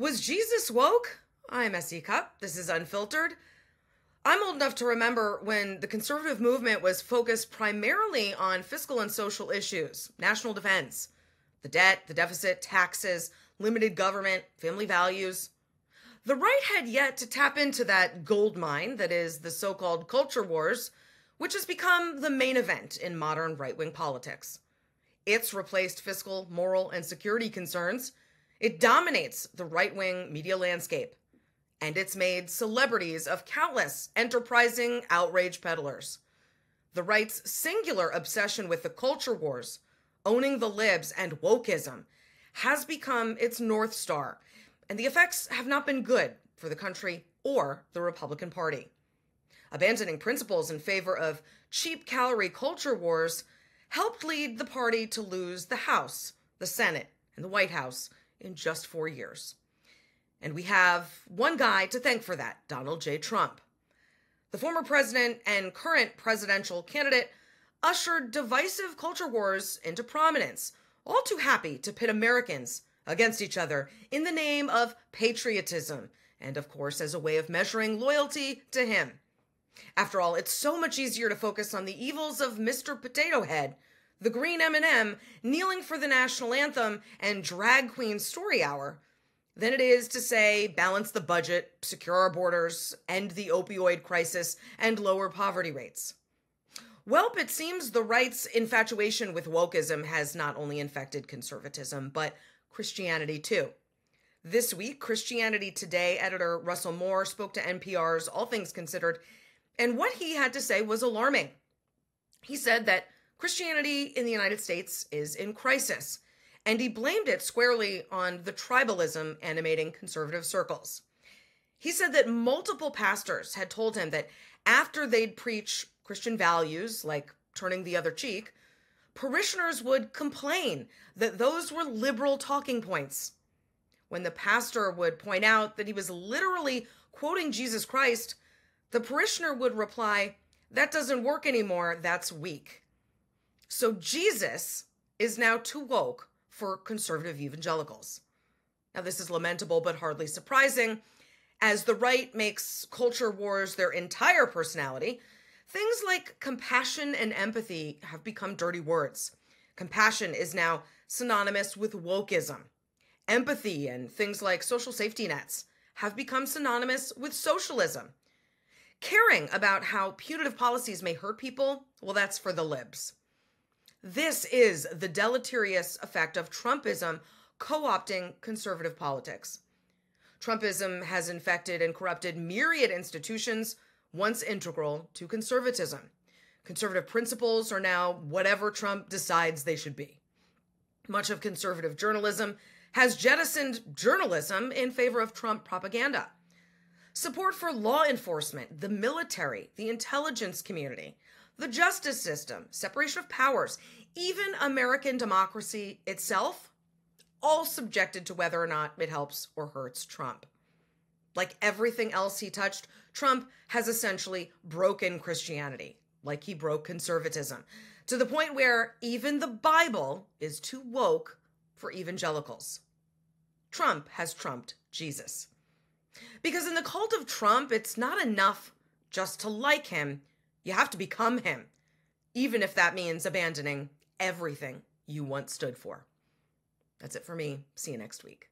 Was Jesus woke? I'm S.E. Cupp. This is Unfiltered. I'm old enough to remember when the conservative movement was focused primarily on fiscal and social issues, national defense, the debt, the deficit, taxes, limited government, family values. The right had yet to tap into that gold mine that is the so called culture wars, which has become the main event in modern right wing politics. It's replaced fiscal, moral, and security concerns. It dominates the right wing media landscape. And it's made celebrities of countless enterprising outrage peddlers. The right's singular obsession with the culture wars, owning the libs, and wokeism has become its North Star, and the effects have not been good for the country or the Republican Party. Abandoning principles in favor of cheap calorie culture wars helped lead the party to lose the House, the Senate, and the White House in just four years. And we have one guy to thank for that Donald J. Trump. The former president and current presidential candidate ushered divisive culture wars into prominence, all too happy to pit Americans against each other in the name of patriotism, and of course, as a way of measuring loyalty to him. After all, it's so much easier to focus on the evils of Mr. Potato Head, the green M&M, kneeling for the national anthem and drag queen story hour than it is to say balance the budget, secure our borders, end the opioid crisis, and lower poverty rates. Welp, it seems the right's infatuation with wokeism has not only infected conservatism, but Christianity too. This week, Christianity Today editor Russell Moore spoke to NPR's All Things Considered, and what he had to say was alarming. He said that Christianity in the United States is in crisis, and he blamed it squarely on the tribalism animating conservative circles. He said that multiple pastors had told him that after they'd preach Christian values like turning the other cheek, parishioners would complain that those were liberal talking points. When the pastor would point out that he was literally quoting Jesus Christ, the parishioner would reply, That doesn't work anymore, that's weak. So Jesus is now too woke for conservative evangelicals. Now, this is lamentable but hardly surprising. As the right makes culture wars their entire personality, things like compassion and empathy have become dirty words. Compassion is now synonymous with wokeism. Empathy and things like social safety nets have become synonymous with socialism. Caring about how punitive policies may hurt people, well, that's for the libs. This is the deleterious effect of Trumpism co opting conservative politics. Trumpism has infected and corrupted myriad institutions once integral to conservatism. Conservative principles are now whatever Trump decides they should be. Much of conservative journalism has jettisoned journalism in favor of Trump propaganda. Support for law enforcement, the military, the intelligence community, the justice system, separation of powers, even American democracy itself, all subjected to whether or not it helps or hurts Trump. Like everything else he touched, Trump has essentially broken Christianity, like he broke conservatism, to the point where even the Bible is too woke for evangelicals. Trump has trumped Jesus. Because in the cult of Trump, it's not enough just to like him, you have to become him, even if that means abandoning everything you once stood for. That's it for me. See you next week.